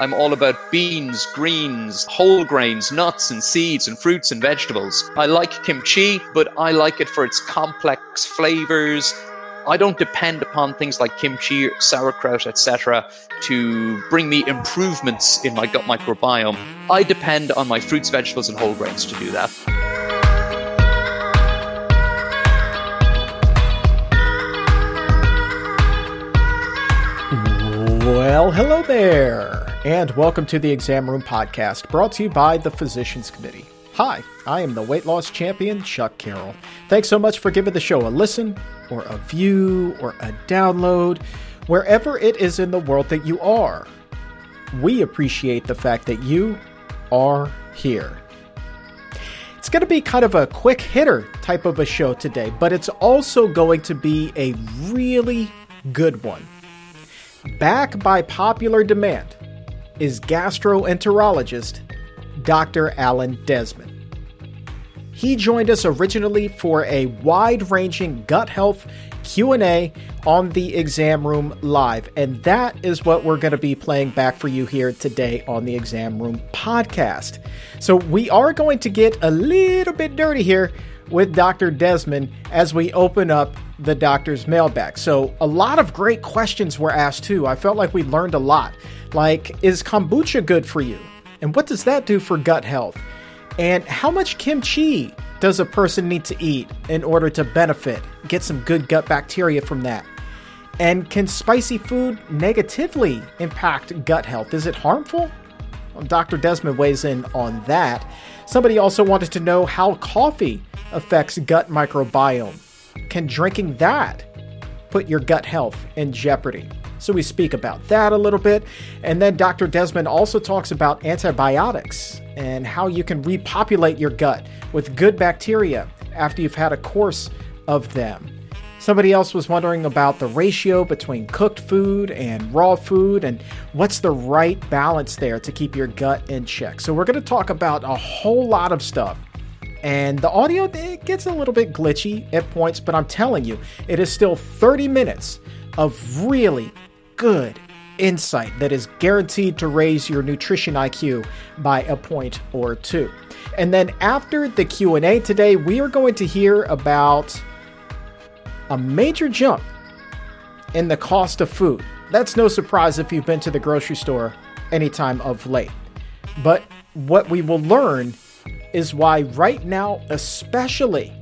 I'm all about beans, greens, whole grains, nuts and seeds and fruits and vegetables. I like kimchi, but I like it for its complex flavors. I don't depend upon things like kimchi, sauerkraut, etc. to bring me improvements in my gut microbiome. I depend on my fruits, vegetables and whole grains to do that. Well, hello there and welcome to the Exam Room Podcast, brought to you by the Physicians Committee. Hi, I am the weight loss champion, Chuck Carroll. Thanks so much for giving the show a listen, or a view, or a download, wherever it is in the world that you are. We appreciate the fact that you are here. It's going to be kind of a quick hitter type of a show today, but it's also going to be a really good one. Back by popular demand, is gastroenterologist Dr. Alan Desmond. He joined us originally for a wide-ranging gut health Q&A on the Exam Room Live, and that is what we're going to be playing back for you here today on the Exam Room podcast. So we are going to get a little bit dirty here with Dr. Desmond as we open up the doctor's mailbag. So a lot of great questions were asked too. I felt like we learned a lot. Like, is kombucha good for you? And what does that do for gut health? And how much kimchi does a person need to eat in order to benefit, get some good gut bacteria from that? And can spicy food negatively impact gut health? Is it harmful? Well, Dr. Desmond weighs in on that. Somebody also wanted to know how coffee affects gut microbiome. Can drinking that put your gut health in jeopardy? So we speak about that a little bit. And then Dr. Desmond also talks about antibiotics and how you can repopulate your gut with good bacteria after you've had a course of them. Somebody else was wondering about the ratio between cooked food and raw food and what's the right balance there to keep your gut in check. So, we're going to talk about a whole lot of stuff. And the audio it gets a little bit glitchy at points, but I'm telling you, it is still 30 minutes of really good insight that is guaranteed to raise your nutrition IQ by a point or two. And then after the Q&A today, we are going to hear about a major jump in the cost of food. That's no surprise if you've been to the grocery store anytime of late. But what we will learn is why right now especially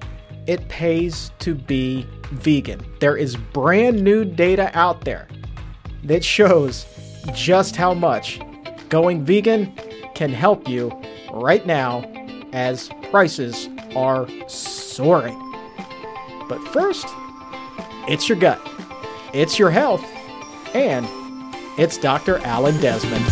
it pays to be vegan. There is brand new data out there that shows just how much going vegan can help you right now as prices are soaring. But first, it's your gut, it's your health, and it's Dr. Alan Desmond.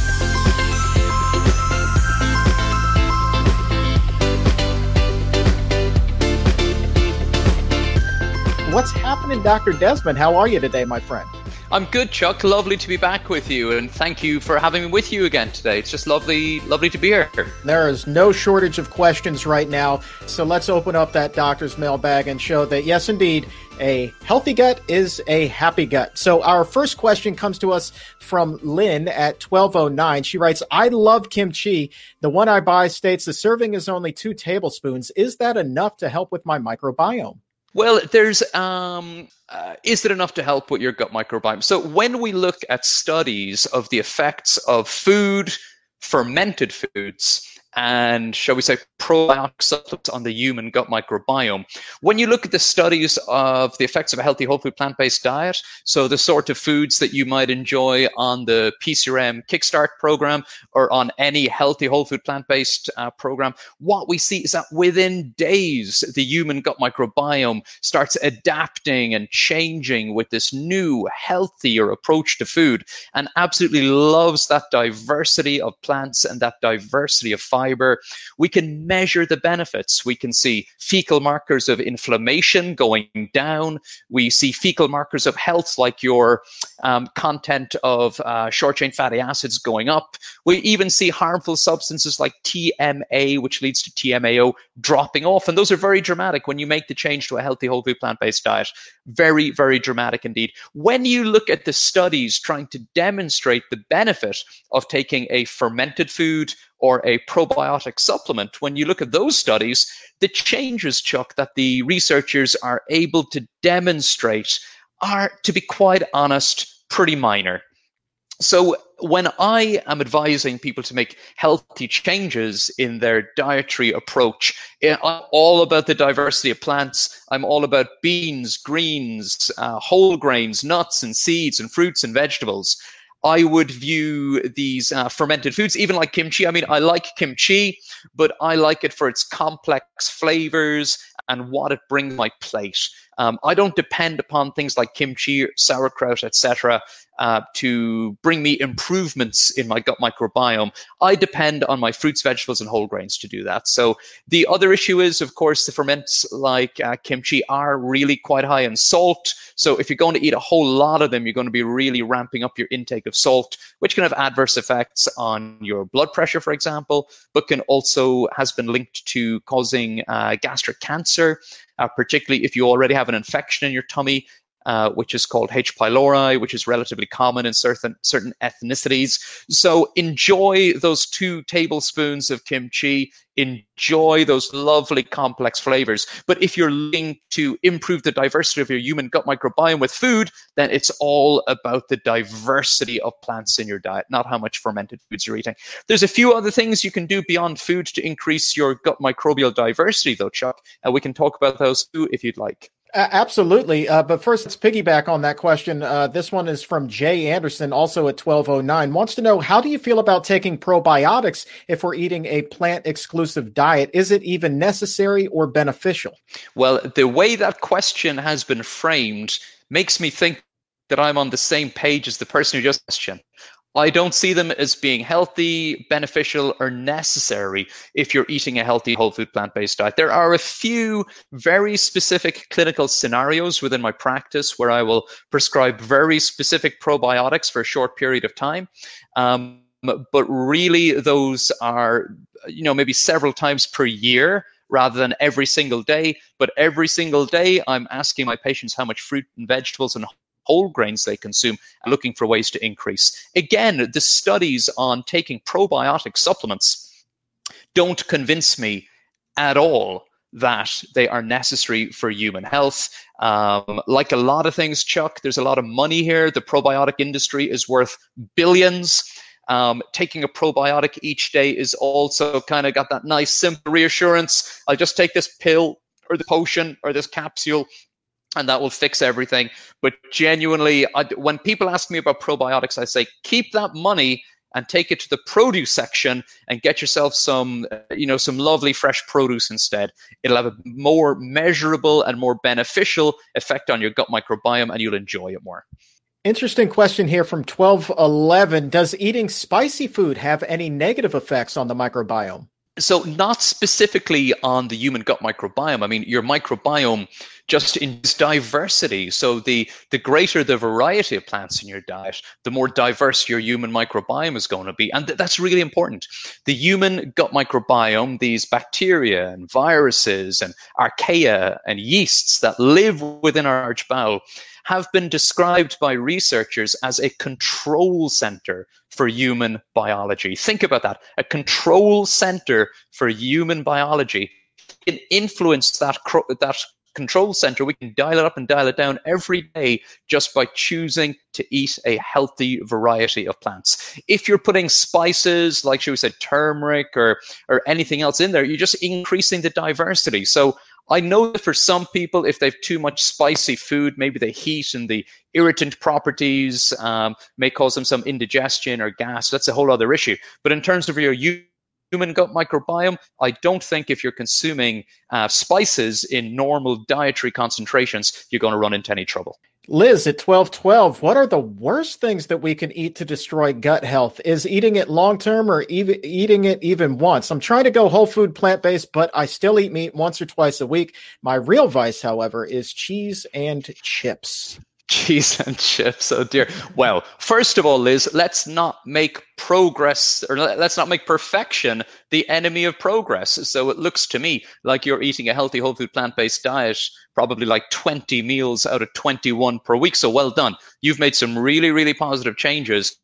What's happening, Dr. Desmond? How are you today, my friend? I'm good, Chuck. Lovely to be back with you, and thank you for having me with you again today. It's just lovely, lovely to be here. There is no shortage of questions right now, so let's open up that doctor's mailbag and show that yes, indeed, a healthy gut is a happy gut. So our first question comes to us from Lynn at 1209. She writes, I love kimchi. The one I buy states the serving is only two tablespoons. Is that enough to help with my microbiome? Well, there's um, uh, is it enough to help with your gut microbiome? So when we look at studies of the effects of food, fermented foods, and shall we say probiotic supplements on the human gut microbiome. When you look at the studies of the effects of a healthy whole food plant based diet, so the sort of foods that you might enjoy on the PCRM Kickstart program or on any healthy whole food plant based uh, program, what we see is that within days, the human gut microbiome starts adapting and changing with this new, healthier approach to food and absolutely loves that diversity of plants and that diversity of fiber. We can measure the benefits. We can see fecal markers of inflammation going down. We see fecal markers of health, like your um, content of uh, short chain fatty acids going up. We even see harmful substances like TMA, which leads to TMAO, dropping off. And those are very dramatic when you make the change to a healthy whole food plant based diet. Very, very dramatic indeed. When you look at the studies trying to demonstrate the benefit of taking a fermented food or a probiotic supplement, when you look at those studies, the changes, Chuck, that the researchers are able to demonstrate are, to be quite honest, pretty minor. So when I am advising people to make healthy changes in their dietary approach, eh, I'm all about the diversity of plants. I'm all about beans, greens, uh, whole grains, nuts and seeds and fruits and vegetables. I would view these uh, fermented foods, even like kimchi. I mean, I like kimchi, but I like it for its complex flavors and what it brings my plate. Um, I don't depend upon things like kimchi, sauerkraut, etc., uh, to bring me improvements in my gut microbiome. I depend on my fruits, vegetables, and whole grains to do that. So the other issue is, of course, the ferments like uh, kimchi are really quite high in salt. So if you're going to eat a whole lot of them, you're going to be really ramping up your intake of salt, which can have adverse effects on your blood pressure, for example, but can also has been linked to causing uh, gastric cancer uh, particularly if you already have an infection in your tummy, uh, which is called H. pylori, which is relatively common in certain certain ethnicities. So enjoy those two tablespoons of kimchi. Enjoy those lovely complex flavors. But if you're looking to improve the diversity of your human gut microbiome with food, then it's all about the diversity of plants in your diet, not how much fermented foods you're eating. There's a few other things you can do beyond food to increase your gut microbial diversity, though, Chuck, and we can talk about those too if you'd like. Absolutely. Uh, but first, let's piggyback on that question. Uh, this one is from Jay Anderson, also at 1209. Wants to know how do you feel about taking probiotics if we're eating a plant exclusive diet? Is it even necessary or beneficial? Well, the way that question has been framed makes me think that I'm on the same page as the person who just questioned. I don't see them as being healthy, beneficial, or necessary if you're eating a healthy whole food plant based diet. There are a few very specific clinical scenarios within my practice where I will prescribe very specific probiotics for a short period of time. Um, but really, those are, you know, maybe several times per year rather than every single day. But every single day, I'm asking my patients how much fruit and vegetables and whole grains they consume looking for ways to increase. Again, the studies on taking probiotic supplements don't convince me at all that they are necessary for human health. Um, like a lot of things, Chuck, there's a lot of money here. The probiotic industry is worth billions. Um, taking a probiotic each day is also kind of got that nice, simple reassurance. I'll just take this pill or the potion or this capsule and that will fix everything. But genuinely, I, when people ask me about probiotics, I say keep that money and take it to the produce section and get yourself some, uh, you know, some lovely fresh produce instead. It'll have a more measurable and more beneficial effect on your gut microbiome, and you'll enjoy it more. Interesting question here from 1211. Does eating spicy food have any negative effects on the microbiome? So, not specifically on the human gut microbiome. I mean, your microbiome just in diversity. So, the, the greater the variety of plants in your diet, the more diverse your human microbiome is going to be. And th- that's really important. The human gut microbiome, these bacteria and viruses and archaea and yeasts that live within our arch bowel, have been described by researchers as a control center for human biology. Think about that a control center for human biology can influence that, that control center. We can dial it up and dial it down every day just by choosing to eat a healthy variety of plants. If you're putting spices, like we say turmeric or, or anything else in there, you're just increasing the diversity. So I know that for some people, if they've too much spicy food, maybe the heat and the irritant properties um, may cause them some indigestion or gas. That's a whole other issue. But in terms of your human gut microbiome, I don't think if you're consuming uh, spices in normal dietary concentrations, you're going to run into any trouble. Liz at 1212, what are the worst things that we can eat to destroy gut health? Is eating it long term or even eating it even once? I'm trying to go whole food plant based, but I still eat meat once or twice a week. My real vice, however, is cheese and chips. Cheese and chips. Oh dear. Well, first of all, Liz, let's not make progress or let's not make perfection the enemy of progress. So it looks to me like you're eating a healthy whole food plant based diet, probably like 20 meals out of 21 per week. So well done. You've made some really, really positive changes.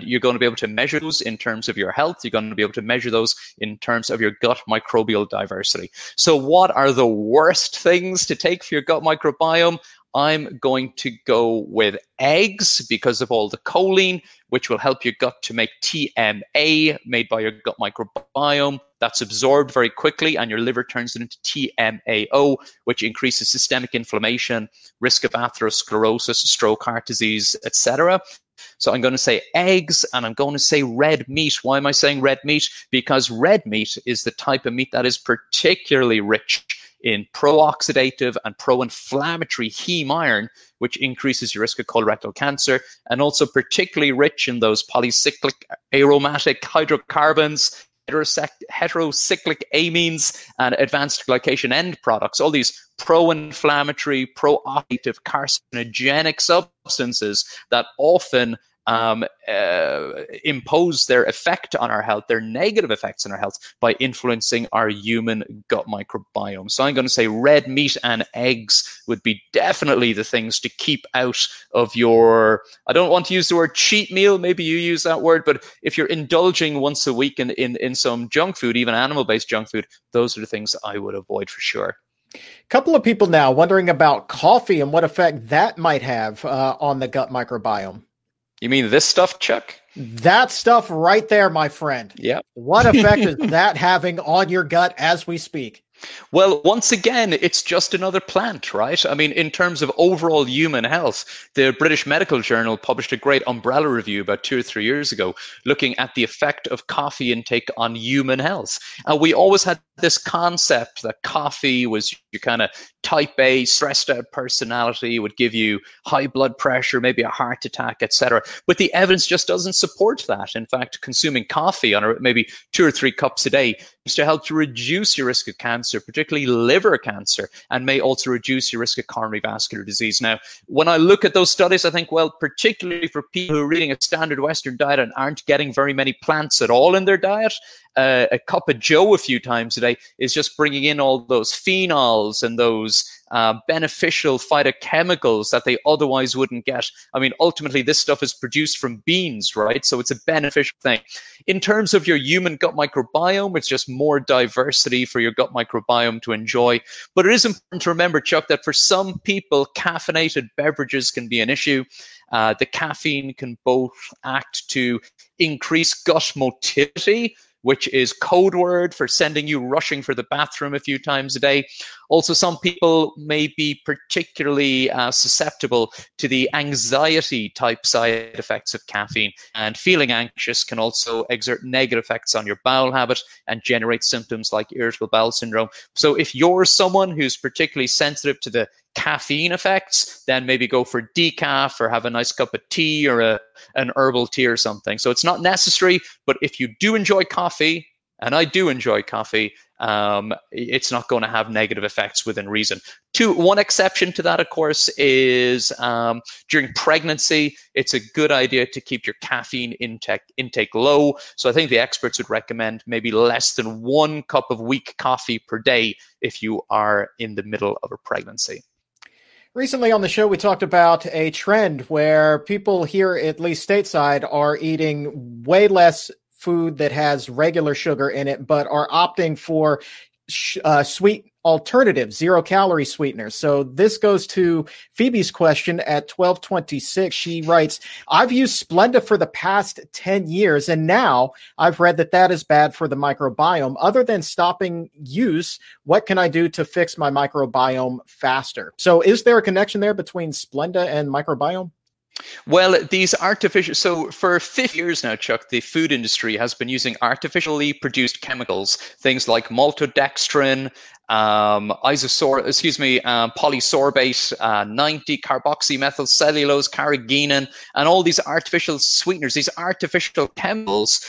You're going to be able to measure those in terms of your health. You're going to be able to measure those in terms of your gut microbial diversity. So, what are the worst things to take for your gut microbiome? I'm going to go with eggs because of all the choline, which will help your gut to make TMA made by your gut microbiome. That's absorbed very quickly, and your liver turns it into TMAO, which increases systemic inflammation, risk of atherosclerosis, stroke, heart disease, etc. So I'm going to say eggs and I'm going to say red meat. Why am I saying red meat? Because red meat is the type of meat that is particularly rich in pro-oxidative and pro-inflammatory heme iron, which increases your risk of colorectal cancer, and also particularly rich in those polycyclic aromatic hydrocarbons, heterocyclic amines, and advanced glycation end products. All these pro-inflammatory, pro-oxidative, carcinogenic substances that often um, uh, impose their effect on our health, their negative effects on our health, by influencing our human gut microbiome. So I'm going to say red meat and eggs would be definitely the things to keep out of your. I don't want to use the word cheat meal. Maybe you use that word, but if you're indulging once a week in in, in some junk food, even animal-based junk food, those are the things I would avoid for sure. A couple of people now wondering about coffee and what effect that might have uh, on the gut microbiome. You mean this stuff, Chuck? That stuff right there, my friend. Yeah. What effect is that having on your gut as we speak? Well, once again, it's just another plant, right? I mean, in terms of overall human health, the British Medical Journal published a great umbrella review about two or three years ago looking at the effect of coffee intake on human health. And we always had this concept that coffee was your kind of type A, stressed out personality, would give you high blood pressure, maybe a heart attack, etc. But the evidence just doesn't support that. In fact, consuming coffee on maybe two or three cups a day is to help to reduce your risk of cancer, particularly liver cancer, and may also reduce your risk of coronary vascular disease. Now, when I look at those studies, I think, well, particularly for people who are eating a standard Western diet and aren't getting very many plants at all in their diet, uh, a cup of Joe a few times a day is just bringing in all those phenols and those uh, beneficial phytochemicals that they otherwise wouldn't get. I mean, ultimately, this stuff is produced from beans, right? So it's a beneficial thing. In terms of your human gut microbiome, it's just more diversity for your gut microbiome to enjoy. But it is important to remember, Chuck, that for some people, caffeinated beverages can be an issue. Uh, the caffeine can both act to increase gut motility, which is code word for sending you rushing for the bathroom a few times a day. Also, some people may be particularly uh, susceptible to the anxiety type side effects of caffeine, and feeling anxious can also exert negative effects on your bowel habit and generate symptoms like irritable bowel syndrome. So, if you're someone who's particularly sensitive to the caffeine effects, then maybe go for decaf or have a nice cup of tea or a, an herbal tea or something. So it's not necessary, but if you do enjoy coffee, and I do enjoy coffee, um, it's not going to have negative effects within reason. Two, one exception to that, of course, is um, during pregnancy. It's a good idea to keep your caffeine intake intake low. So I think the experts would recommend maybe less than one cup of weak coffee per day if you are in the middle of a pregnancy. Recently on the show, we talked about a trend where people here, at least stateside, are eating way less food that has regular sugar in it, but are opting for uh, sweet alternative zero calorie sweeteners. So this goes to Phoebe's question at 1226. She writes, I've used Splenda for the past 10 years, and now I've read that that is bad for the microbiome. Other than stopping use, what can I do to fix my microbiome faster? So is there a connection there between Splenda and microbiome? Well, these artificial, so for 50 years now, Chuck, the food industry has been using artificially produced chemicals, things like maltodextrin, um, isosor, excuse me, um, polysorbate uh, 90, carboxymethylcellulose, carrageenan, and all these artificial sweeteners, these artificial chemicals.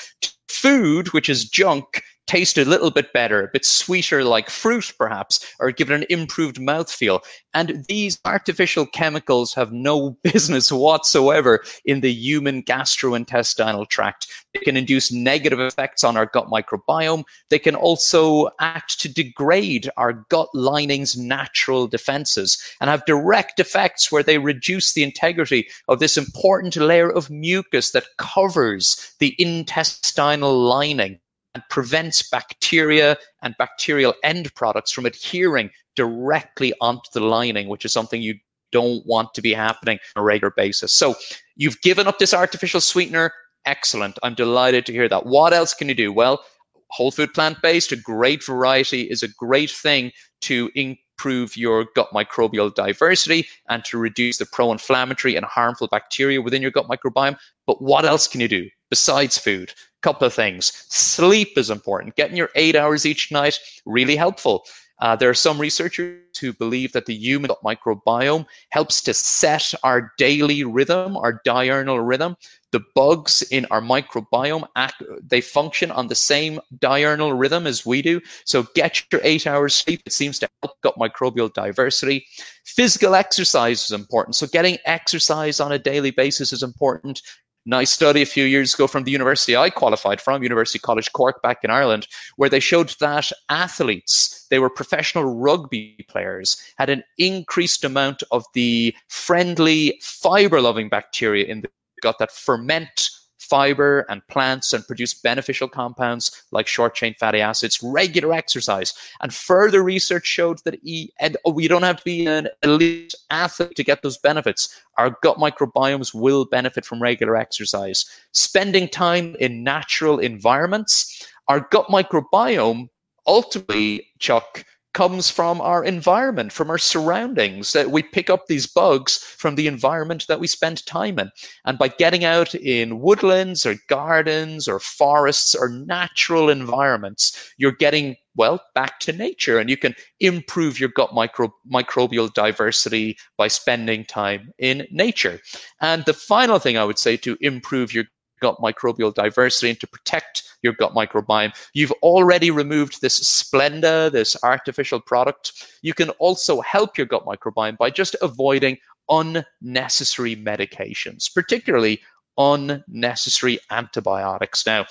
Food, which is junk, taste a little bit better, a bit sweeter like fruit perhaps, or give it an improved mouthfeel. And these artificial chemicals have no business whatsoever in the human gastrointestinal tract. They can induce negative effects on our gut microbiome. They can also act to degrade our gut lining's natural defenses and have direct effects where they reduce the integrity of this important layer of mucus that covers the intestinal lining and prevents bacteria and bacterial end products from adhering directly onto the lining, which is something you don't want to be happening on a regular basis. So you've given up this artificial sweetener. Excellent. I'm delighted to hear that. What else can you do? Well, whole food plant based, a great variety is a great thing to improve your gut microbial diversity and to reduce the pro inflammatory and harmful bacteria within your gut microbiome. But what else can you do besides food? couple of things. Sleep is important. Getting your eight hours each night, really helpful. Uh, there are some researchers who believe that the human microbiome helps to set our daily rhythm, our diurnal rhythm. The bugs in our microbiome act, they function on the same diurnal rhythm as we do. So get your eight hours sleep. It seems to help gut microbial diversity. Physical exercise is important. So getting exercise on a daily basis is important nice study a few years ago from the university I qualified from, University College Cork back in Ireland, where they showed that athletes, they were professional rugby players, had an increased amount of the friendly fiber loving bacteria in the gut that ferment fiber and plants and produce beneficial compounds like short chain fatty acids, regular exercise. And further research showed that e- we don't have to be an elite athlete to get those benefits. Our gut microbiomes will benefit from regular exercise. Spending time in natural environments, our gut microbiome ultimately, Chuck, comes from our environment, from our surroundings. That we pick up these bugs from the environment that we spend time in. And by getting out in woodlands or gardens or forests or natural environments, you're getting well back to nature and you can improve your gut micro, microbial diversity by spending time in nature. And the final thing I would say to improve your gut microbial diversity and to protect your gut microbiome. You've already removed this Splenda, this artificial product. You can also help your gut microbiome by just avoiding unnecessary medications, particularly unnecessary antibiotics. Now,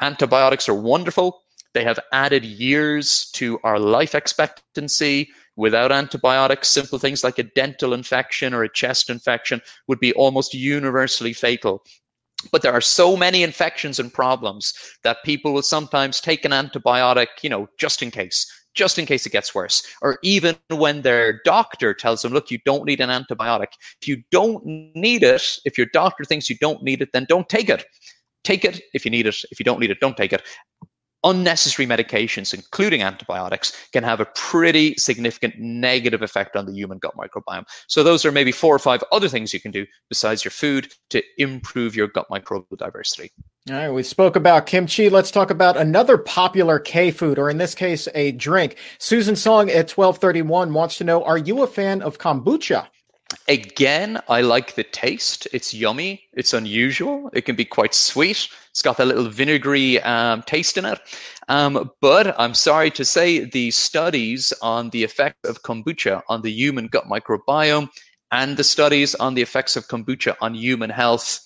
antibiotics are wonderful. They have added years to our life expectancy. Without antibiotics, simple things like a dental infection or a chest infection would be almost universally fatal. But there are so many infections and problems that people will sometimes take an antibiotic, you know, just in case, just in case it gets worse. Or even when their doctor tells them, look, you don't need an antibiotic. If you don't need it, if your doctor thinks you don't need it, then don't take it. Take it if you need it. If you don't need it, don't take it unnecessary medications, including antibiotics, can have a pretty significant negative effect on the human gut microbiome. So, those are maybe four or five other things you can do besides your food to improve your gut microbial diversity. All right, we spoke about kimchi. Let's talk about another popular K food, or in this case, a drink. Susan Song at 1231 wants to know Are you a fan of kombucha? Again, I like the taste. It's yummy. It's unusual. It can be quite sweet. It's got that little vinegary um, taste in it. Um, but I'm sorry to say the studies on the effect of kombucha on the human gut microbiome and the studies on the effects of kombucha on human health.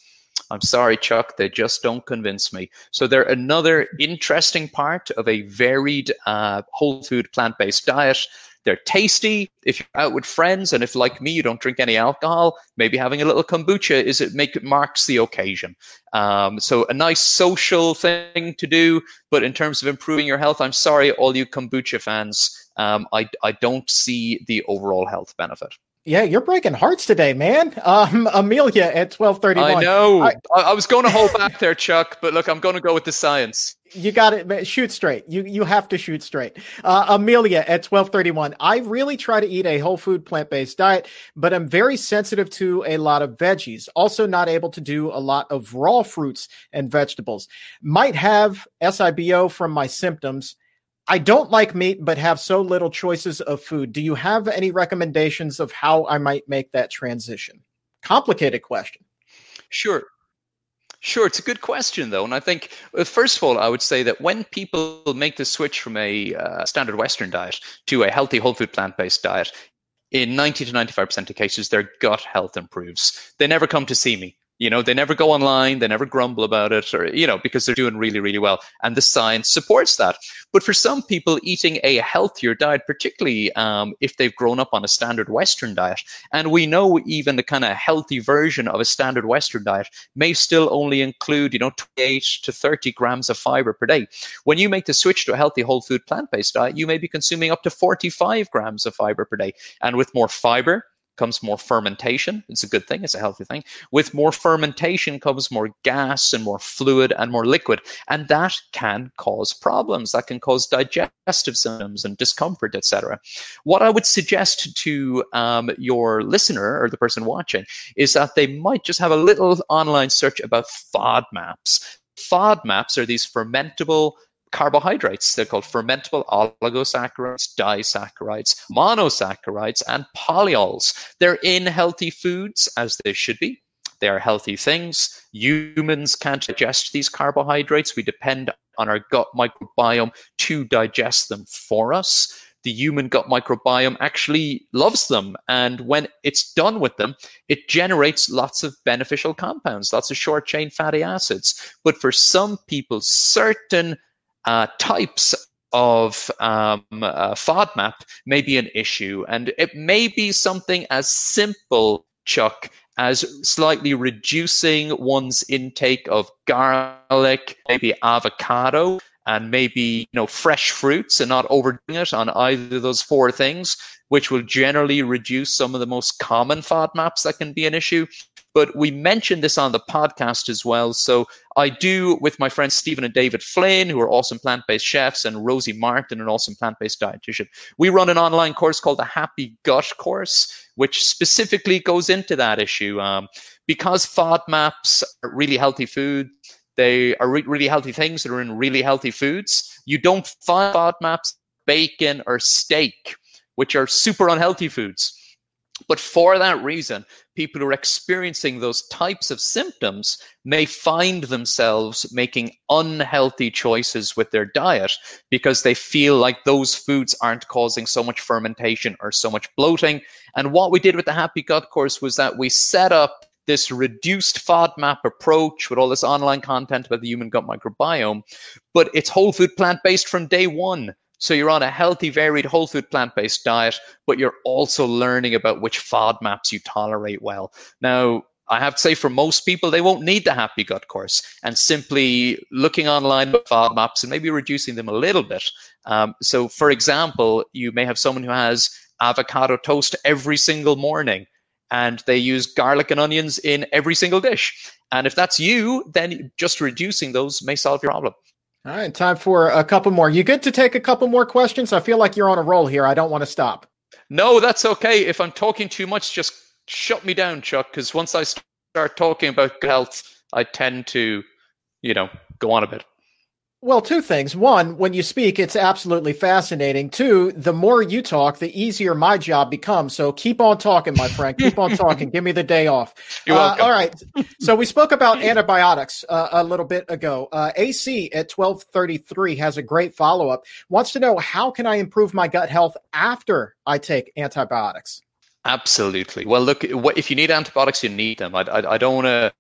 I'm sorry, Chuck, they just don't convince me. So they're another interesting part of a varied uh, whole food plant based diet they're tasty if you're out with friends, and if like me you don't drink any alcohol, maybe having a little kombucha is it make it marks the occasion. Um, so a nice social thing to do, but in terms of improving your health, I'm sorry, all you kombucha fans, um, I I don't see the overall health benefit. Yeah, you're breaking hearts today, man. Um, Amelia at twelve thirty. I know. I, I, was going to hold back there, Chuck, but look, I'm going to go with the science. You got it. Shoot straight. You you have to shoot straight. Uh, Amelia at twelve thirty one. I really try to eat a whole food plant based diet, but I'm very sensitive to a lot of veggies. Also, not able to do a lot of raw fruits and vegetables. Might have SIBO from my symptoms I don't like meat, but have so little choices of food. Do you have any recommendations of how I might make that transition? Complicated question. Sure. Sure, it's a good question though, and I think uh, first of all, I would say that when people make the switch from a uh, standard Western diet to a healthy whole food plant based diet, in 90 to 95 percent of cases, their gut health improves. They never come to see me you know, they never go online, they never grumble about it, or, you know, because they're doing really, really well. And the science supports that. But for some people, eating a healthier diet, particularly um, if they've grown up on a standard Western diet, and we know even the kind of healthy version of a standard Western diet may still only include, you know, 28 to 30 grams of fiber per day. When you make the switch to a healthy whole food plant based diet, you may be consuming up to 45 grams of fiber per day. And with more fiber, comes more fermentation. It's a good thing, it's a healthy thing. With more fermentation comes more gas and more fluid and more liquid. And that can cause problems. That can cause digestive symptoms and discomfort, etc. What I would suggest to um, your listener or the person watching is that they might just have a little online search about FODMAPs. FODMAPs are these fermentable carbohydrates. They're called fermentable oligosaccharides, disaccharides, monosaccharides, and polyols. They're in healthy foods as they should be. They are healthy things. Humans can't digest these carbohydrates. We depend on our gut microbiome to digest them for us. The human gut microbiome actually loves them. And when it's done with them, it generates lots of beneficial compounds, lots of short chain fatty acids. But for some people, certain uh, types of um, uh, FODMAP may be an issue. And it may be something as simple, Chuck, as slightly reducing one's intake of garlic, maybe avocado, and maybe you know fresh fruits and not overdoing it on either of those four things, which will generally reduce some of the most common FODMAPs that can be an issue. But we mentioned this on the podcast as well. So I do with my friends Stephen and David Flynn, who are awesome plant based chefs, and Rosie Martin, an awesome plant based dietitian. We run an online course called the Happy Gut course, which specifically goes into that issue. Um, because FODMAPs are really healthy food, they are re- really healthy things that are in really healthy foods. You don't find FODMAPs, bacon, or steak, which are super unhealthy foods. But for that reason, people who are experiencing those types of symptoms may find themselves making unhealthy choices with their diet because they feel like those foods aren't causing so much fermentation or so much bloating. And what we did with the Happy Gut course was that we set up this reduced FODMAP approach with all this online content about the human gut microbiome, but it's whole food plant based from day one. So you're on a healthy, varied, whole food plant based diet, but you're also learning about which FODMAPs you tolerate well. Now, I have to say, for most people, they won't need the Happy Gut course. And simply looking online at FODMAPs and maybe reducing them a little bit. Um, so, for example, you may have someone who has avocado toast every single morning and they use garlic and onions in every single dish. And if that's you, then just reducing those may solve your problem. All right, time for a couple more. You good to take a couple more questions? I feel like you're on a roll here. I don't want to stop. No, that's okay. If I'm talking too much, just shut me down, Chuck, because once I start talking about health, I tend to, you know, go on a bit. Well, two things. One, when you speak, it's absolutely fascinating. Two, the more you talk, the easier my job becomes. So keep on talking, my friend. Keep on talking. Give me the day off. You're uh, all right. So we spoke about antibiotics uh, a little bit ago. Uh, AC at 1233 has a great follow up. Wants to know how can I improve my gut health after I take antibiotics? Absolutely. Well, look, if you need antibiotics, you need them. I, I, I don't want to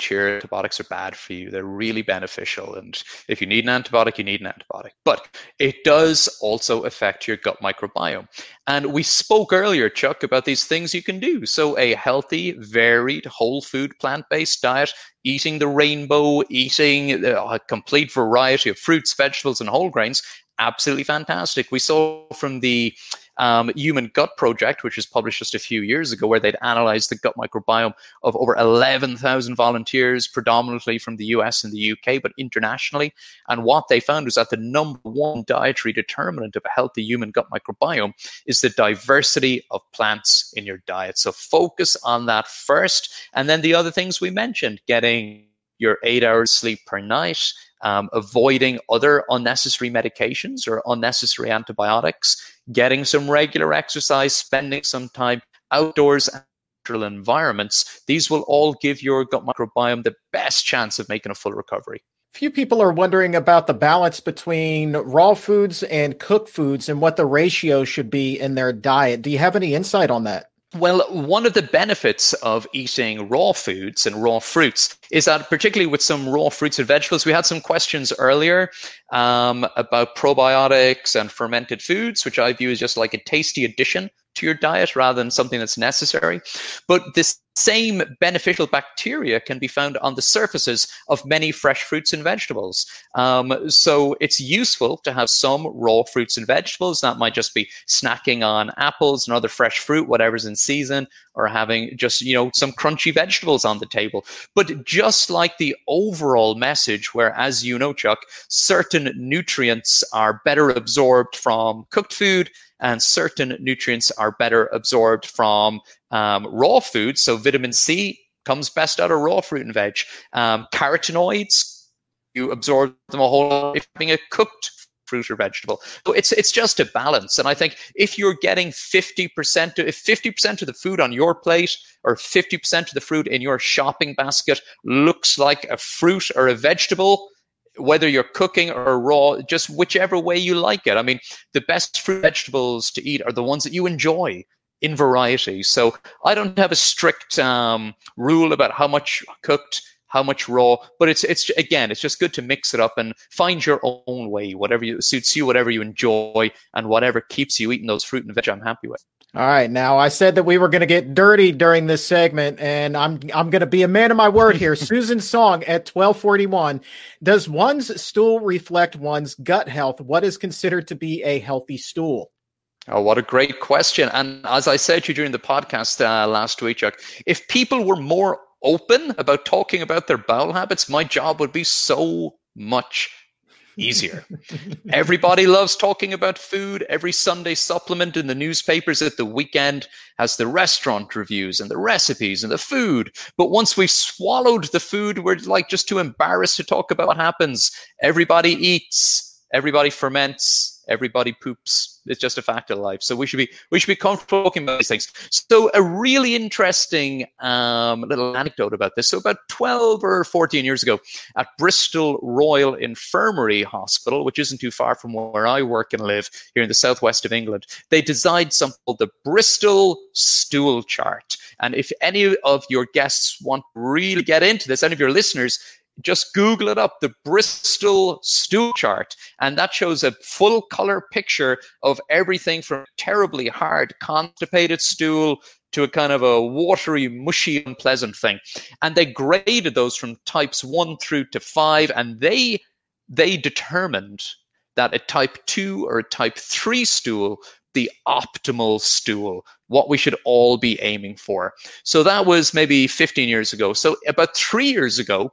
sure antibiotics are bad for you. They're really beneficial. And if you need an antibiotic, you need an antibiotic. But it does also affect your gut microbiome. And we spoke earlier, Chuck, about these things you can do. So a healthy, varied, whole food, plant based diet, eating the rainbow, eating a complete variety of fruits, vegetables, and whole grains absolutely fantastic. We saw from the um, Human Gut Project, which was published just a few years ago, where they'd analyzed the gut microbiome of over 11,000 volunteers, predominantly from the US and the UK, but internationally. And what they found was that the number one dietary determinant of a healthy human gut microbiome is the diversity of plants in your diet. So focus on that first. And then the other things we mentioned, getting your eight hours sleep per night, um, avoiding other unnecessary medications or unnecessary antibiotics, getting some regular exercise, spending some time outdoors natural environments, these will all give your gut microbiome the best chance of making a full recovery. Few people are wondering about the balance between raw foods and cooked foods and what the ratio should be in their diet. Do you have any insight on that? Well, one of the benefits of eating raw foods and raw fruits is that, particularly with some raw fruits and vegetables, we had some questions earlier um, about probiotics and fermented foods, which I view as just like a tasty addition to your diet rather than something that's necessary. But this same beneficial bacteria can be found on the surfaces of many fresh fruits and vegetables. Um, so it's useful to have some raw fruits and vegetables. That might just be snacking on apples and other fresh fruit, whatever's in season, or having just, you know, some crunchy vegetables on the table. But just like the overall message, where, as you know, Chuck, certain nutrients are better absorbed from cooked food and certain nutrients are better absorbed from um, raw foods. So vitamin C comes best out of raw fruit and veg. Um, carotenoids, you absorb them a whole lot if having a cooked fruit or vegetable. So it's it's just a balance. And I think if you're getting 50%, if 50% of the food on your plate or 50% of the fruit in your shopping basket looks like a fruit or a vegetable, whether you're cooking or raw, just whichever way you like it. I mean, the best fruit vegetables to eat are the ones that you enjoy in variety. So I don't have a strict um, rule about how much cooked, how much raw, but it's it's again, it's just good to mix it up and find your own way, whatever you, suits you, whatever you enjoy, and whatever keeps you eating those fruit and veg. I'm happy with. All right, now I said that we were going to get dirty during this segment, and I'm I'm going to be a man of my word here. Susan Song at twelve forty one. Does one's stool reflect one's gut health? What is considered to be a healthy stool? Oh, what a great question! And as I said to you during the podcast uh, last week, Chuck, if people were more open about talking about their bowel habits, my job would be so much easier. Everybody loves talking about food. Every Sunday supplement in the newspapers at the weekend has the restaurant reviews and the recipes and the food. But once we've swallowed the food, we're like just too embarrassed to talk about what happens. Everybody eats, everybody ferments, everybody poops. It's just a fact of life. So we should be we should be comfortable talking about these things. So a really interesting um, little anecdote about this. So about 12 or 14 years ago, at Bristol Royal Infirmary Hospital, which isn't too far from where I work and live here in the southwest of England, they designed something called the Bristol Stool Chart. And if any of your guests want to really get into this, any of your listeners, just Google it up, the Bristol stool chart, and that shows a full color picture of everything from terribly hard, constipated stool to a kind of a watery, mushy, unpleasant thing. And they graded those from types one through to five, and they they determined that a type two or a type three stool the optimal stool, what we should all be aiming for. So that was maybe 15 years ago. So about three years ago,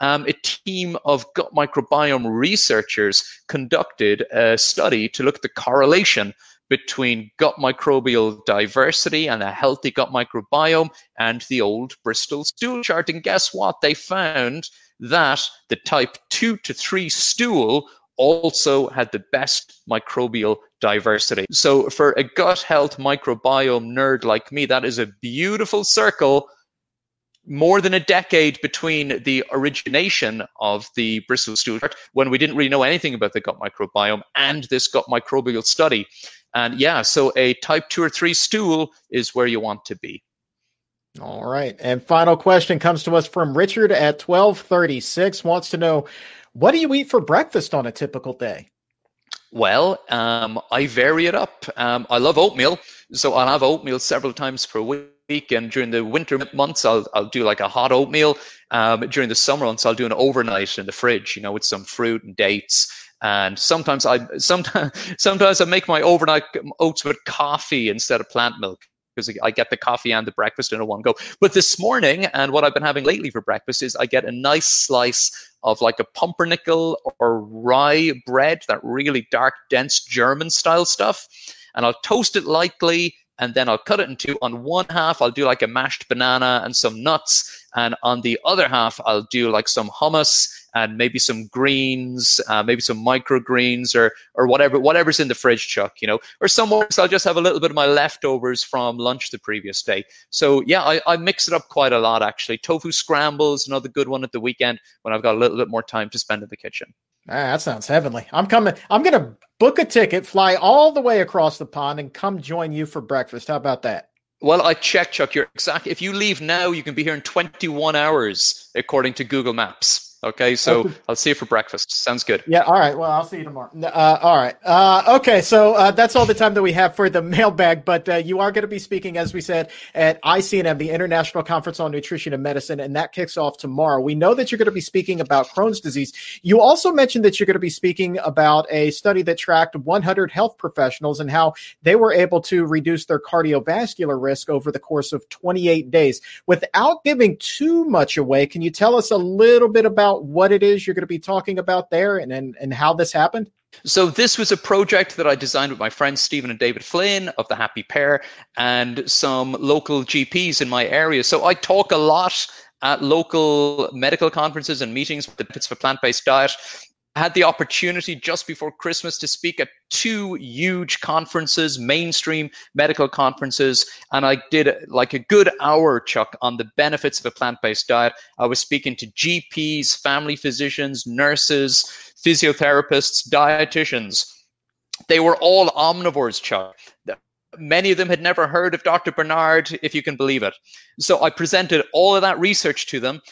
um, a team of gut microbiome researchers conducted a study to look at the correlation between gut microbial diversity and a healthy gut microbiome and the old Bristol stool chart. And guess what? They found that the type 2 to 3 stool also had the best microbial diversity. So, for a gut health microbiome nerd like me, that is a beautiful circle. More than a decade between the origination of the Bristol stool chart, when we didn't really know anything about the gut microbiome, and this gut microbial study. And yeah, so a type two or three stool is where you want to be. All right. And final question comes to us from Richard at 1236 wants to know what do you eat for breakfast on a typical day? Well, um, I vary it up. Um, I love oatmeal, so I'll have oatmeal several times per week. And during the winter months, I'll I'll do like a hot oatmeal. Um, during the summer months, I'll do an overnight in the fridge, you know, with some fruit and dates. And sometimes I sometimes sometimes I make my overnight oats with coffee instead of plant milk because I get the coffee and the breakfast in a one go. But this morning, and what I've been having lately for breakfast is I get a nice slice of like a pumpernickel or rye bread, that really dark, dense German style stuff. And I'll toast it lightly, and then I'll cut it into on one half I'll do like a mashed banana and some nuts, and on the other half I'll do like some hummus and maybe some greens, uh, maybe some microgreens or or whatever whatever's in the fridge, Chuck. You know, or some mornings I'll just have a little bit of my leftovers from lunch the previous day. So yeah, I, I mix it up quite a lot actually. Tofu scrambles, another good one at the weekend when I've got a little bit more time to spend in the kitchen. Ah, that sounds heavenly. I'm coming. I'm gonna book a ticket, fly all the way across the pond, and come join you for breakfast. How about that? Well, I checked, Chuck. You're exactly. If you leave now, you can be here in 21 hours, according to Google Maps. Okay, so I'll see you for breakfast. Sounds good. Yeah, all right. Well, I'll see you tomorrow. Uh, all right. Uh, okay, so uh, that's all the time that we have for the mailbag, but uh, you are going to be speaking, as we said, at ICNM, the International Conference on Nutrition and Medicine, and that kicks off tomorrow. We know that you're going to be speaking about Crohn's disease. You also mentioned that you're going to be speaking about a study that tracked 100 health professionals and how they were able to reduce their cardiovascular risk over the course of 28 days. Without giving too much away, can you tell us a little bit about about what it is you're going to be talking about there and, and, and how this happened? So this was a project that I designed with my friends Stephen and David Flynn of the Happy Pear and some local GPs in my area. So I talk a lot at local medical conferences and meetings with the benefits of a plant-based diet. I had the opportunity just before Christmas to speak at two huge conferences, mainstream medical conferences, and I did like a good hour, Chuck, on the benefits of a plant based diet. I was speaking to GPs, family physicians, nurses, physiotherapists, dietitians. They were all omnivores, Chuck. Many of them had never heard of Dr. Barnard, if you can believe it. So I presented all of that research to them,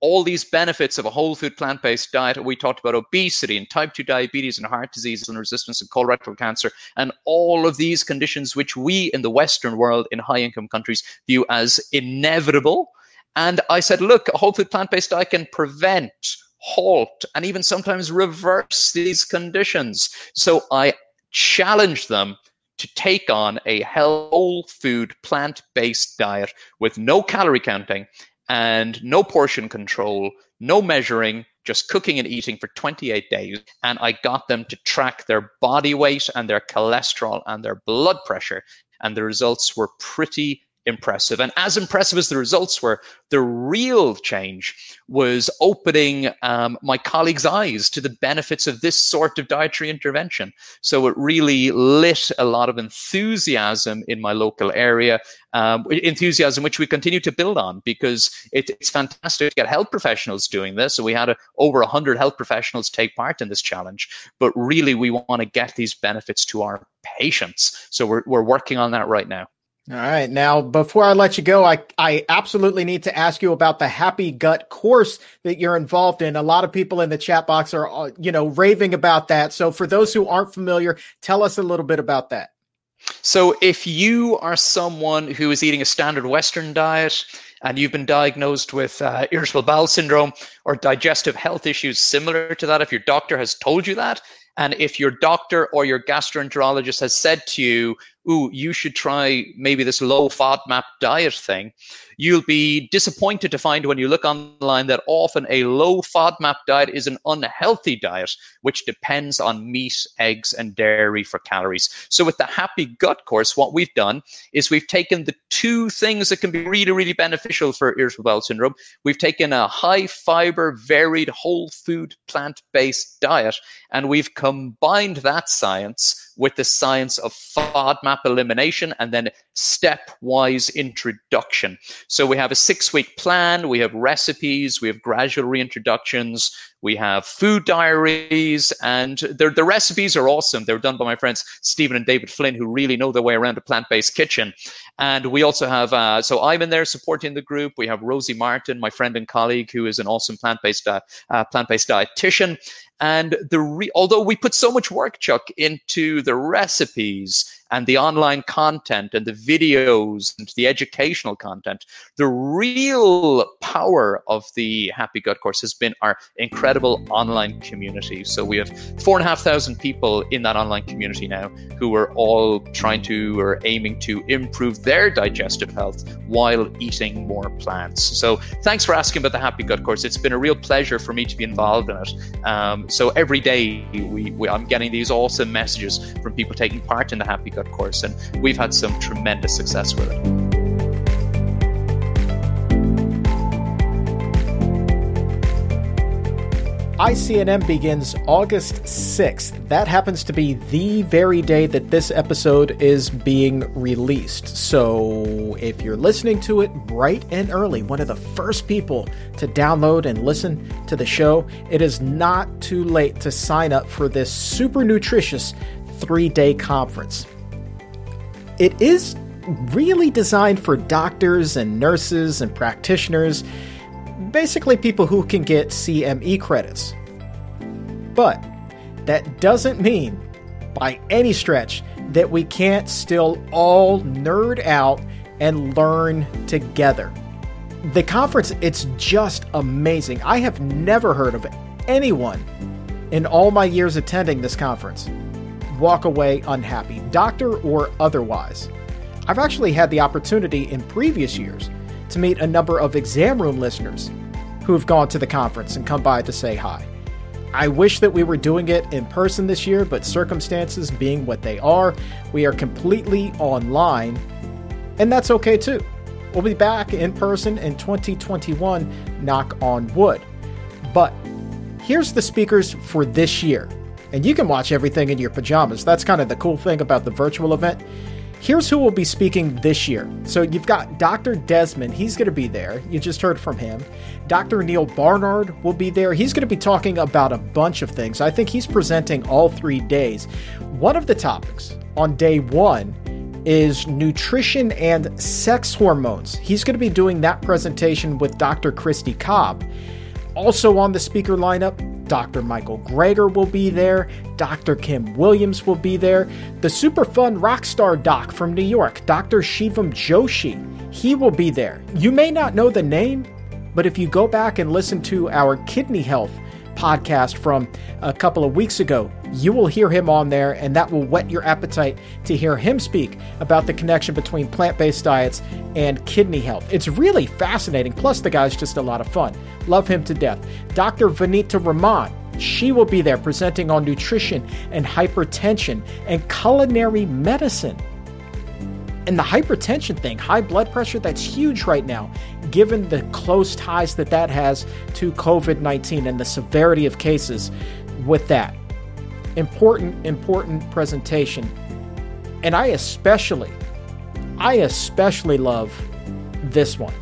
all these benefits of a whole food plant based diet. We talked about obesity and type 2 diabetes and heart disease and resistance and colorectal cancer and all of these conditions which we in the Western world in high income countries view as inevitable. And I said, look, a whole food plant based diet can prevent, halt, and even sometimes reverse these conditions. So I challenged them to take on a whole food plant based diet with no calorie counting and no portion control, no measuring, just cooking and eating for 28 days. And I got them to track their body weight and their cholesterol and their blood pressure. And the results were pretty impressive. And as impressive as the results were, the real change was opening um, my colleagues' eyes to the benefits of this sort of dietary intervention. So it really lit a lot of enthusiasm in my local area, um, enthusiasm which we continue to build on because it, it's fantastic to get health professionals doing this. So we had a, over 100 health professionals take part in this challenge. But really, we want to get these benefits to our patients. So we're, we're working on that right now. All right. Now, before I let you go, I, I absolutely need to ask you about the Happy Gut course that you're involved in. A lot of people in the chat box are, uh, you know, raving about that. So for those who aren't familiar, tell us a little bit about that. So if you are someone who is eating a standard Western diet and you've been diagnosed with uh, irritable bowel syndrome or digestive health issues similar to that, if your doctor has told you that, and if your doctor or your gastroenterologist has said to you, ooh, you should try maybe this low FODMAP diet thing, you'll be disappointed to find when you look online that often a low FODMAP diet is an unhealthy diet, which depends on meat, eggs, and dairy for calories. So with the Happy Gut course, what we've done is we've taken the two things that can be really, really beneficial for irritable bowel syndrome. We've taken a high fiber, varied, whole food, plant based diet, and we've combined that science with the science of FODMAP elimination and then stepwise introduction. So we have a six week plan, we have recipes, we have gradual reintroductions, we have food diaries, and the recipes are awesome. They're done by my friends Stephen and David Flynn, who really know their way around a plant based kitchen. And we also have, uh, so I'm in there supporting the group. We have Rosie Martin, my friend and colleague, who is an awesome plant based uh, uh, plant based dietitian. And the re- although we put so much work, Chuck, into the recipes and the online content and the videos and the educational content, the real power of the Happy Gut course has been our incredible online community. So we have four and a half thousand people in that online community now who are all trying to or aiming to improve their digestive health while eating more plants. So thanks for asking about the Happy Gut course. It's been a real pleasure for me to be involved in it. Um, so every day we, we, I'm getting these awesome messages from people taking part in the Happy course, and we've had some tremendous success with it. ICNM begins August 6th. That happens to be the very day that this episode is being released. So if you're listening to it bright and early, one of the first people to download and listen to the show, it is not too late to sign up for this super nutritious three day conference. It is really designed for doctors and nurses and practitioners basically people who can get CME credits. But that doesn't mean, by any stretch, that we can't still all nerd out and learn together. The conference, it's just amazing. I have never heard of anyone in all my years attending this conference walk away unhappy, doctor or otherwise. I've actually had the opportunity in previous years to meet a number of exam room listeners who have gone to the conference and come by to say hi. I wish that we were doing it in person this year, but circumstances being what they are, we are completely online, and that's okay too. We'll be back in person in 2021, knock on wood. But here's the speakers for this year. And you can watch everything in your pajamas. That's kind of the cool thing about the virtual event. Here's who will be speaking this year. So you've got Dr. Desmond, he's going to be there. You just heard from him. Dr. Neal Barnard will be there. He's going to be talking about a bunch of things. I think he's presenting all three days. One of the topics on day one is nutrition and sex hormones. He's going to be doing that presentation with Dr. Christy Cobb. Also on the speaker lineup, Dr. Michael Greger will be there. Dr. Kim Williams will be there. The super fun rock star doc from New York, Dr. Shivam Joshi, he will be there. You may not know the name, but if you go back and listen to our kidney health podcast from a couple of weeks ago. You will hear him on there, and that will whet your appetite to hear him speak about the connection between plant based diets and kidney health. It's really fascinating. Plus, the guy's just a lot of fun. Love him to death. Dr. Vanita Rahman. She will be there presenting on nutrition and hypertension and culinary medicine. And the hypertension thing, high blood pressure, that's huge right now, given the close ties that that has to COVID 19 and the severity of cases with that. Important, important presentation. And I especially, I especially love this one.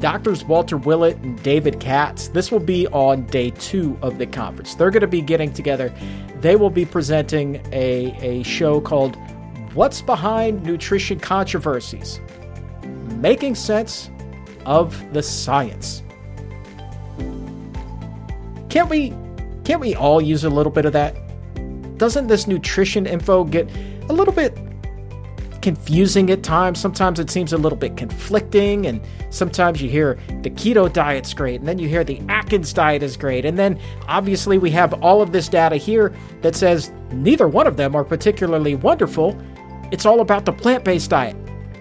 Doctors Walter Willett and David Katz, this will be on day two of the conference. They're going to be getting together. They will be presenting a, a show called What's Behind Nutrition Controversies? Making Sense of the Science. Can't we can't we all use a little bit of that? Doesn't this nutrition info get a little bit confusing at times? Sometimes it seems a little bit conflicting, and sometimes you hear the keto diet's great, and then you hear the Atkins diet is great, and then obviously we have all of this data here that says neither one of them are particularly wonderful, it's all about the plant based diet.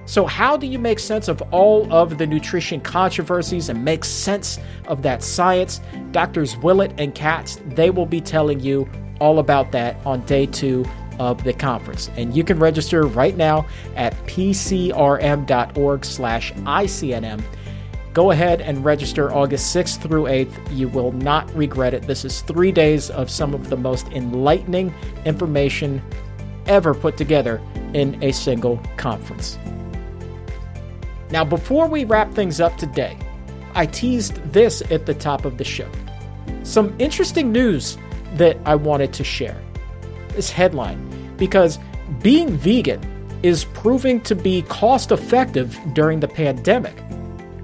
So, how do you make sense of all of the nutrition controversies and make sense of that science? Doctors Willett and Katz, they will be telling you all about that on day two of the conference. And you can register right now at pcrm.org slash ICNM. Go ahead and register August 6th through 8th. You will not regret it. This is three days of some of the most enlightening information ever put together in a single conference. Now, before we wrap things up today, I teased this at the top of the show. Some interesting news that I wanted to share. This headline, because being vegan is proving to be cost effective during the pandemic.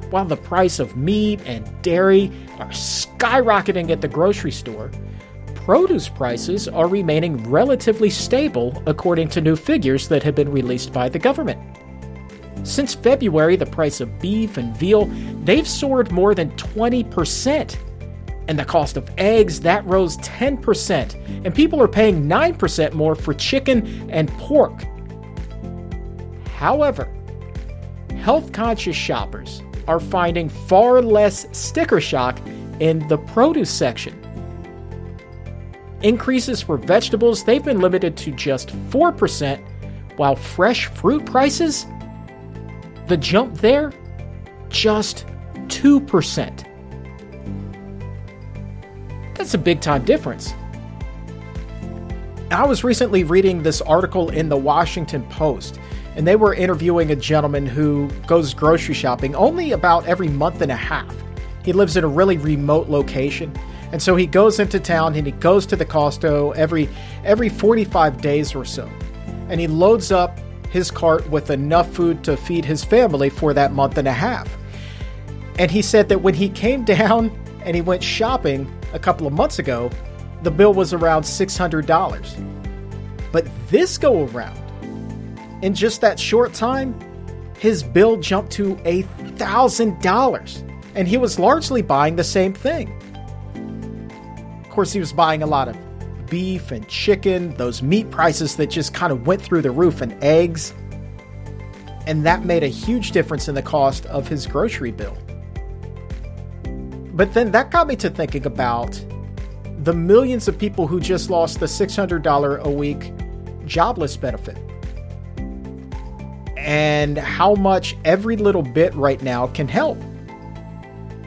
While the price of meat and dairy are skyrocketing at the grocery store, produce prices are remaining relatively stable according to new figures that have been released by the government. Since February, the price of beef and veal, they've soared more than 20%. And the cost of eggs, that rose 10%. And people are paying 9% more for chicken and pork. However, health conscious shoppers are finding far less sticker shock in the produce section increases for vegetables, they've been limited to just 4%, while fresh fruit prices, the jump there, just 2%. That's a big time difference. I was recently reading this article in the Washington Post, and they were interviewing a gentleman who goes grocery shopping only about every month and a half. He lives in a really remote location, and so he goes into town and he goes to the Costco every every 45 days or so. And he loads up his cart with enough food to feed his family for that month and a half. And he said that when he came down and he went shopping a couple of months ago, the bill was around $600. But this go around, in just that short time, his bill jumped to $1,000. And he was largely buying the same thing. Of course, he was buying a lot of beef and chicken, those meat prices that just kind of went through the roof, and eggs. And that made a huge difference in the cost of his grocery bill. But then that got me to thinking about the millions of people who just lost the $600 a week jobless benefit. And how much every little bit right now can help.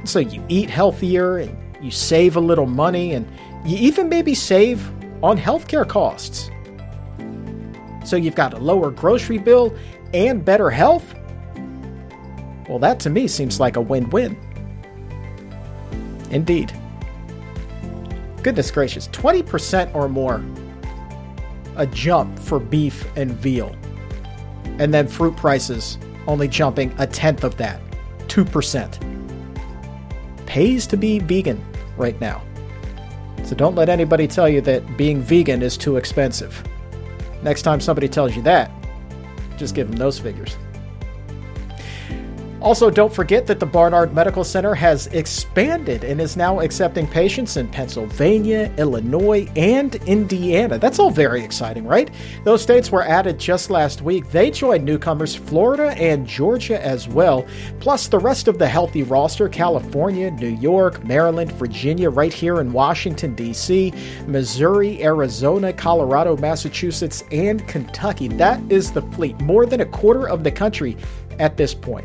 So you eat healthier and you save a little money and you even maybe save on healthcare costs. So you've got a lower grocery bill and better health? Well, that to me seems like a win win. Indeed. Goodness gracious, 20% or more a jump for beef and veal. And then fruit prices only jumping a tenth of that, 2%. Pays to be vegan right now. So don't let anybody tell you that being vegan is too expensive. Next time somebody tells you that, just give them those figures. Also, don't forget that the Barnard Medical Center has expanded and is now accepting patients in Pennsylvania, Illinois, and Indiana. That's all very exciting, right? Those states were added just last week. They joined newcomers Florida and Georgia as well, plus the rest of the healthy roster California, New York, Maryland, Virginia, right here in Washington, D.C., Missouri, Arizona, Colorado, Massachusetts, and Kentucky. That is the fleet, more than a quarter of the country at this point.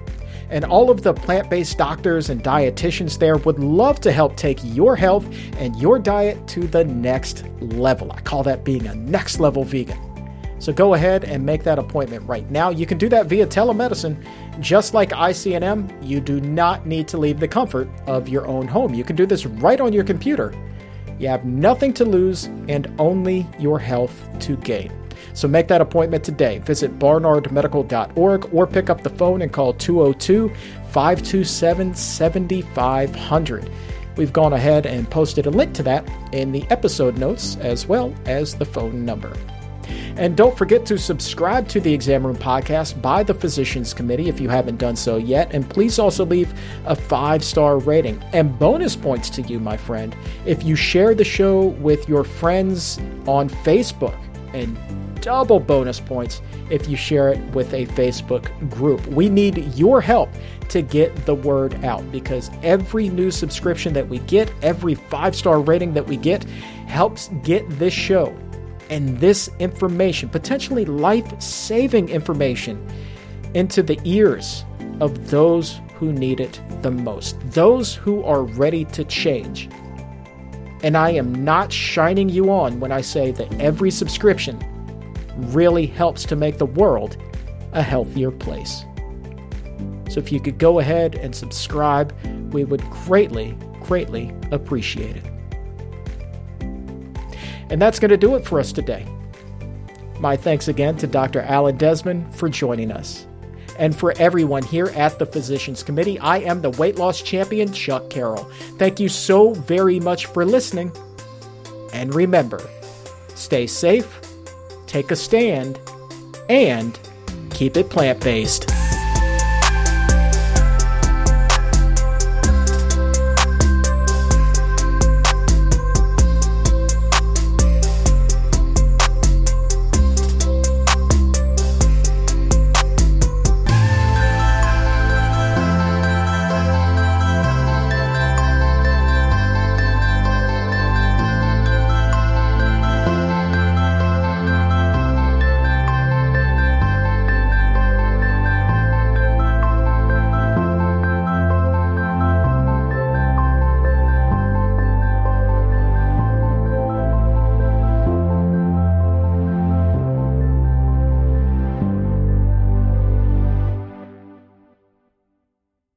And all of the plant based doctors and dietitians there would love to help take your health and your diet to the next level. I call that being a next level vegan. So go ahead and make that appointment right now. You can do that via telemedicine. Just like ICNM, you do not need to leave the comfort of your own home. You can do this right on your computer. You have nothing to lose and only your health to gain. So make that appointment today. Visit barnardmedical.org or pick up the phone and call 202 527 7500. We've gone ahead and posted a link to that in the episode notes as well as the phone number. And don't forget to subscribe to the Exam Room podcast by the Physicians Committee if you haven't done so yet. And please also leave a five star rating. And bonus points to you, my friend, if you share the show with your friends on Facebook. And double bonus points if you share it with a Facebook group. We need your help to get the word out because every new subscription that we get, every five star rating that we get, helps get this show and this information, potentially life saving information, into the ears of those who need it the most, those who are ready to change. And I am not shining you on when I say that every subscription really helps to make the world a healthier place. So if you could go ahead and subscribe, we would greatly, greatly appreciate it. And that's going to do it for us today. My thanks again to Dr. Alan Desmond for joining us. And for everyone here at the Physicians Committee, I am the weight loss champion, Chuck Carroll. Thank you so very much for listening. And remember, stay safe take a stand, and keep it plant based.